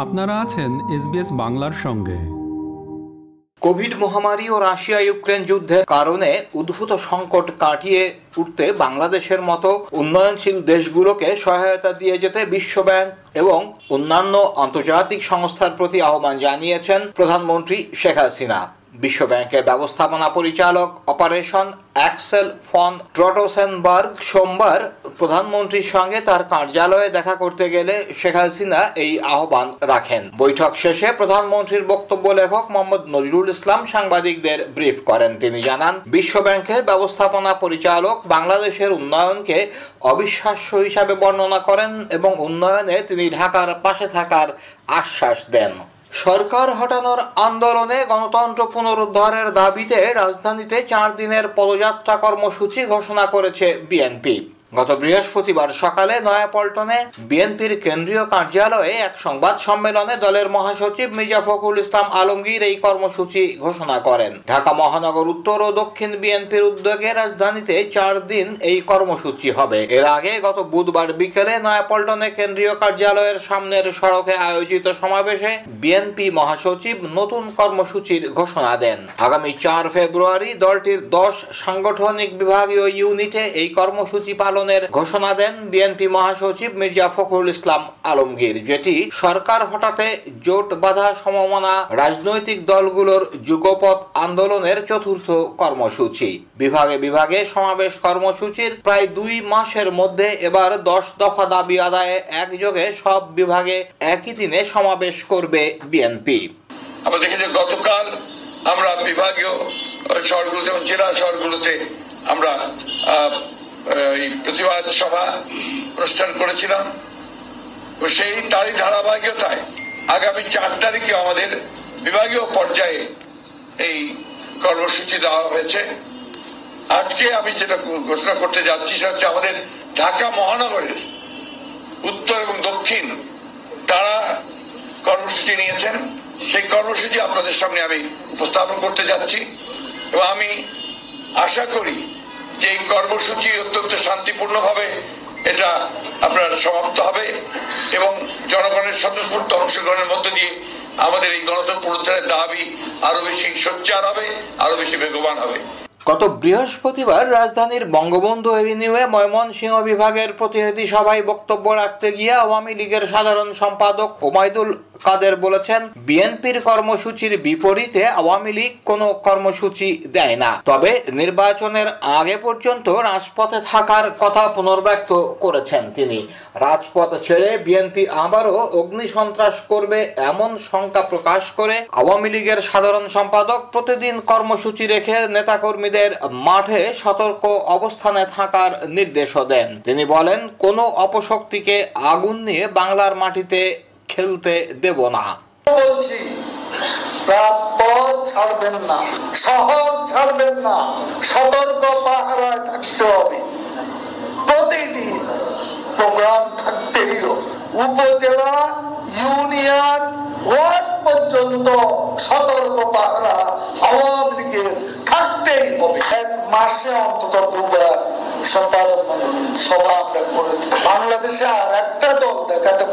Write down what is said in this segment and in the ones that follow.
আপনারা আছেন এসবিএস বাংলার সঙ্গে। কোভিড মহামারী ও রাশিয়া ইউক্রেন যুদ্ধের কারণে উদ্ভূত সংকট কাটিয়ে উঠতে বাংলাদেশের মতো উন্নয়নশীল দেশগুলোকে সহায়তা দিয়ে যেতে বিশ্বব্যাংক এবং অন্যান্য আন্তর্জাতিক সংস্থার প্রতি আহ্বান জানিয়েছেন প্রধানমন্ত্রী শেখ হাসিনা। বিশ্বব্যাংকের ব্যবস্থাপনা পরিচালক অপারেশন অ্যাক্সেল ফন ট্রটোসেনবার্গ সোমবার প্রধানমন্ত্রীর সঙ্গে তার কার্যালয়ে দেখা করতে গেলে শেখ হাসিনা এই আহ্বান রাখেন। বৈঠক শেষে প্রধানমন্ত্রীর বক্তব্য লেখক মোহাম্মদ নজরুল ইসলাম সাংবাদিকদের ব্রিফ করেন। তিনি জানান, বিশ্বব্যাংকের ব্যবস্থাপনা পরিচালক বাংলাদেশের উন্নয়নকে অবিশ্বাস্য হিসাবে বর্ণনা করেন এবং উন্নয়নে তিনি ঢাকার পাশে থাকার আশ্বাস দেন। সরকার হটানোর আন্দোলনে গণতন্ত্র পুনরুদ্ধারের দাবিতে রাজধানীতে চার দিনের পদযাত্রা কর্মসূচি ঘোষণা করেছে বিএনপি। গত বৃহস্পতিবার সকালে নয়াপল্টনে বিএনপির কেন্দ্রীয় কার্যালয়ে এক সংবাদ সম্মেলনে দলের মহাসচিব মির্জা ফখরুল ইসলাম আলমগীর এই কর্মসূচি ঘোষণা করেন। ঢাকা মহানগর উত্তর ও দক্ষিণ বিএনপির উদ্যোগে রাজধানীতে চার দিন এই কর্মসূচি হবে। এর আগে গত বুধবার বিকেলে নয়াপল্টনে কেন্দ্রীয় কার্যালয়ের সামনের সড়কে আয়োজিত সমাবেশে বিএনপি মহাসচিব নতুন কর্মসূচির ঘোষণা দেন। আগামী চার ফেব্রুয়ারি দলটির দশ সাংগঠনিক বিভাগীয় ইউনিটে এই কর্মসূচি পালন পালনের ঘোষণা দেন বিএনপি মহাসচিব মির্জা ফখরুল ইসলাম আলমগীর, যেটি সরকার হঠাতে জোট বাধা সমমনা রাজনৈতিক দলগুলোর যুগপথ আন্দোলনের চতুর্থ কর্মসূচি। বিভাগে বিভাগে সমাবেশ কর্মসূচির প্রায় দুই মাসের মধ্যে এবার দশ দফা দাবি আদায়ে একযোগে সব বিভাগে একই দিনে সমাবেশ করবে বিএনপি। আমরা দেখেছি গতকাল আমরা বিভাগীয় শহরগুলোতে এবং জেলা শহরগুলোতে আমরা প্রতিবাদ সভা অনুষ্ঠান করেছিলাম। সেই তারই ধারাবাহিকতায় আগামী চার তারিখে আমাদের বিভাগীয় পর্যায়ে এই কর্মসূচি দেওয়া হয়েছে। আজকে আমি যেটা ঘোষণা করতে যাচ্ছি সেটা হচ্ছে আমাদের ঢাকা মহানগরের উত্তর এবং দক্ষিণ তারা কর্মসূচি নিয়েছেন। সেই কর্মসূচি আপনাদের সামনে আমি উপস্থাপন করতে যাচ্ছি এবং আমি আশা করি যে এই কর্মসূচি অত্যন্ত শান্তিপূর্ণভাবে এটা আপনার সমাপ্ত হবে এবং জনগণের স্বতঃস্ফূর্ত অংশগ্রহণের মধ্যে দিয়ে আমাদের এই গণতন্ত্র পুনরুদ্ধারের দাবি আরও বেশি সোচ্চার হবে আরও বেশি বেগবান হবে। গত বৃহস্পতিবার রাজধানীর বঙ্গবন্ধু এভিনিউয়ে ময়মনসিংহ বিভাগের প্রতিনিধি সভায় বক্তব্য রাখতে গিয়ে আওয়ামী লীগের সাধারণ সম্পাদক ওবায়দুল কাদের বলেছেন, বিএনপির কর্মসূচির বিপরীতে আওয়ামী লীগ কোনো কর্মসূচি দেয় না। তবে নির্বাচনের আগে পর্যন্ত রাজপথে থাকার কথা পুনর্ব্যক্ত করেছেন তিনি। রাজপথ ছেড়ে বিএনপি আবারও অগ্নি সন্ত্রাস করবে এমন শঙ্কা প্রকাশ করে আওয়ামী লীগের সাধারণ সম্পাদক প্রতিদিন কর্মসূচি রেখে নেতাকর্মীদের মাঠে সতর্ক অবস্থানে থাকার নির্দেশও দেন। তিনি বলেন, কোনো অপশক্তিকে আগুন নিয়ে বাংলার মাটিতে খেলতে দেব না। বলছি, রাজপথ ছাড়বেন না, শহর ছাড়বেন না, সতর্ক পাহারায় থাকতে হবে। প্রতিদিন প্রোগ্রাম উপজেলা, ইউনিয়ন, ওয়ার্ড পর্যন্ত সতর্ক পাহারা আওয়ামী লীগের হবে। এক মাসে অন্তত দুবার সভা আমরা বাংলাদেশে আর একটা দল দেখাতে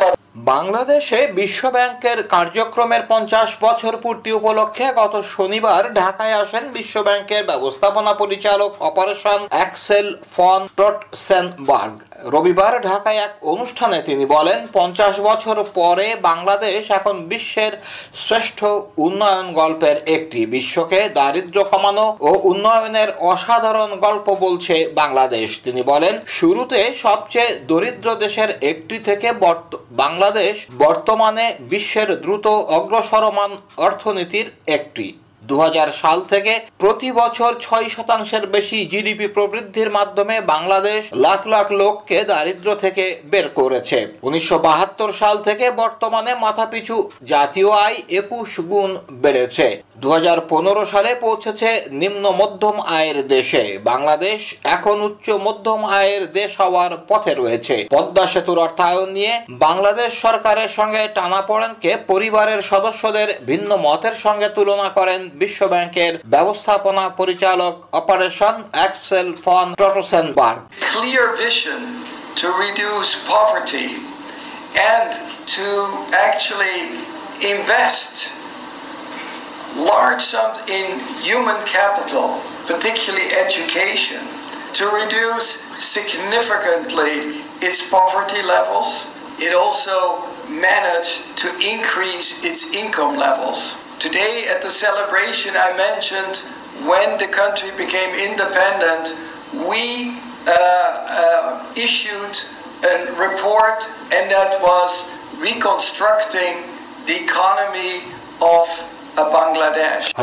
বাংলাদেশে বিশ্বব্যাংকের কার্যক্রমের পঞ্চাশ বছর পূর্তি উপলক্ষে গত শনিবার ঢাকায় আসেন বিশ্বব্যাংকের ব্যবস্থাপনা পরিচালক অপারেশন অ্যাক্সেল ফন টটসেনবার্গ রবিবার ঢাকায় এক অনুষ্ঠানে তিনি বলেন, পঞ্চাশ বছর পরে বাংলাদেশ এখন বিশ্বের শ্রেষ্ঠ উন্নয়ন গল্পের একটি বিশ্বকে দারিদ্র কমানো ও উন্নয়নের অসাধারণ গল্প বলছে বাংলাদেশ। তিনি বলেন, শুরুতে সবচেয়ে দরিদ্র দেশের একটি থেকে বাংলাদেশ বর্তমানে বিশ্বের দ্রুত অগ্রসরমান অর্থনীতির একটি। দু হাজার সাল থেকে প্রতি বছর ছয় শতাংশের বেশি জিডিপি প্রবৃদ্ধির মাধ্যমে বাংলাদেশ লাখ লাখ লোককে দারিদ্র থেকে বের করেছে। উনিশশো সাল থেকে বর্তমানে মাথাপিছু জাতীয় আয় একুশ গুণ বেড়েছে। দু সালে পৌঁছেছে নিম্ন মধ্যম আয়ের দেশে। বাংলাদেশ এখন উচ্চ মধ্যম আয়ের দেশ হওয়ার পথে রয়েছে। পদ্মা সেতুর অর্থায়ন নিয়ে বাংলাদেশ সরকারের সঙ্গে টানাপোড়েনকে পরিবারের সদস্যদের ভিন্ন মতের সঙ্গে তুলনা করেন বিশ্ব ব্যাংকের ব্যবস্থাপনা পরিচালক operation Axel van Trotsenburg Clear vision to reduce poverty and to actually invest large sums in human capital, particularly education, to reduce significantly its poverty levels. It also managed to increase its income levels. Today, at the celebration, I mentioned when the country became independent, we uh, uh, issued a report, and that was reconstructing the economy of.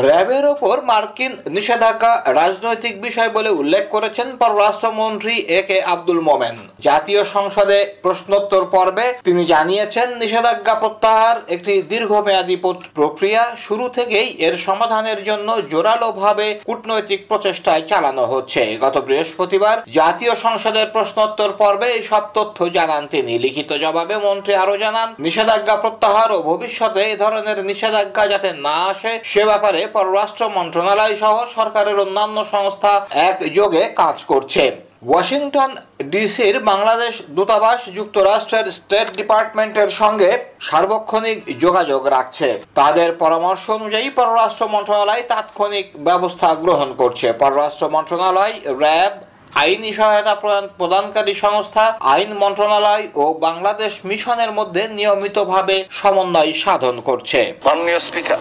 র্যাবের ওপর মার্কিন নিষেধাজ্ঞা রাজনৈতিক বিষয় বলে উল্লেখ করেছেন পররাষ্ট্রমন্ত্রী এ কে আব্দুল মোমেন। জাতীয় সংসদে প্রশ্নোত্তর পর্বে তিনি জানিয়েছেন, নিষেধাজ্ঞা প্রত্যাহার একটি দীর্ঘমেয়াদী প্রক্রিয়া, শুরু থেকেই এর সমাধানের জন্য জোরালোভাবে কূটনৈতিক প্রচেষ্টায় চালানো হচ্ছে। গত বৃহস্পতিবার জাতীয় সংসদের প্রশ্নোত্তর পর্বে এই সব তথ্য জানান তিনি। লিখিত জবাবে মন্ত্রী আরও জানান, নিষেধাজ্ঞা প্রত্যাহার ও ভবিষ্যতে এই ধরনের নিষেধাজ্ঞা যাতে না আসে, সে ব্যাপারে পররাষ্ট্র মন্ত্রণালয় সহ সরকারের অন্যান্য সংস্থা একযোগে কাজ করছে। ওয়াশিংটন ডিসির বাংলাদেশ দূতাবাস যুক্তরাষ্ট্রের স্টেট ডিপার্টমেন্টের সঙ্গে সার্বক্ষণিক যোগাযোগ রাখছে। তাদের পরামর্শ অনুযায়ী পররাষ্ট্র মন্ত্রণালয় তাৎক্ষণিক ব্যবস্থা গ্রহণ করছে। পররাষ্ট্র মন্ত্রণালয়, র্যাব আইনি সহায়তা প্রদান- প্রদানকারী সংস্থা, আইন মন্ত্রণালয় ও বাংলাদেশ মিশনের মধ্যে নিয়মিতভাবে সমন্বয় সাধন করছে। মাননীয় স্পিকার,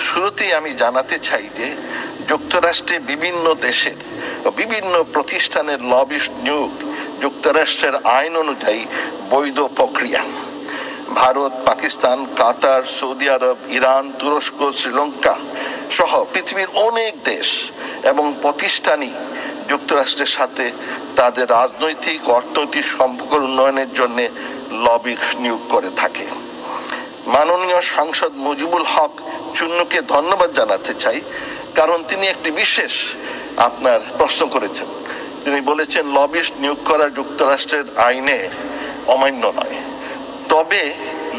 শুরুতেই আমি জানাতে চাই যে যুক্তরাষ্ট্রে বিভিন্ন দেশের বিভিন্ন প্রতিষ্ঠানের লবিস্ট নিয়োগ যুক্তরাষ্ট্রের আইন অনুযায়ী বৈধ প্রক্রিয়া। Bharat, Pakistan, Qatar, Saudi Arab, Iran, তুরস্ক, শ্রীলঙ্কা সহ পৃথিবীর অনেক দেশ এবং প্রতিষ্ঠানই যুক্তরাষ্ট্রের সাথে তাদের রাজনৈতিক, অর্থনৈতিক সম্পর্ক উন্নয়নের জন্য লবি নিয়োগ করে থাকে। মাননীয় সাংসদ মুজিবুল হক চুন্নুকে ধন্যবাদ জানাতে চাই, কারণ তিনি একটি বিশেষ আপনার প্রশ্ন করেছেন। তিনি বলেছেন, লবিস্ট নিয়োগ করা যুক্তরাষ্ট্রের আইনে অমান্য নয়। তবে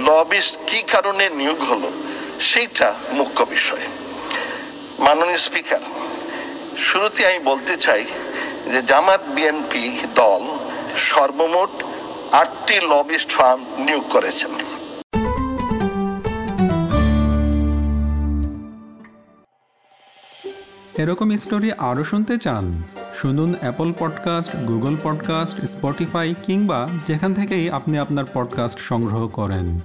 লবিস্ট কি কারণে নিয়োগ হলো, সেইটা মুখ্য বিষয়। মাননীয় স্পিকার শুরুতে আমি বলতে চাই যে জামাত বিএনপি দল সর্বমোট আটটি লবিস্ট ফার্ম নিয়োগ করেছেন। এরকম স্টোরি আরও শুনতে চান, শুনুন Apple podcast Google podcast Spotify কিংবা যেখান থেকেই আপনি আপনার পডকাস্ট সংগ্রহ করেন।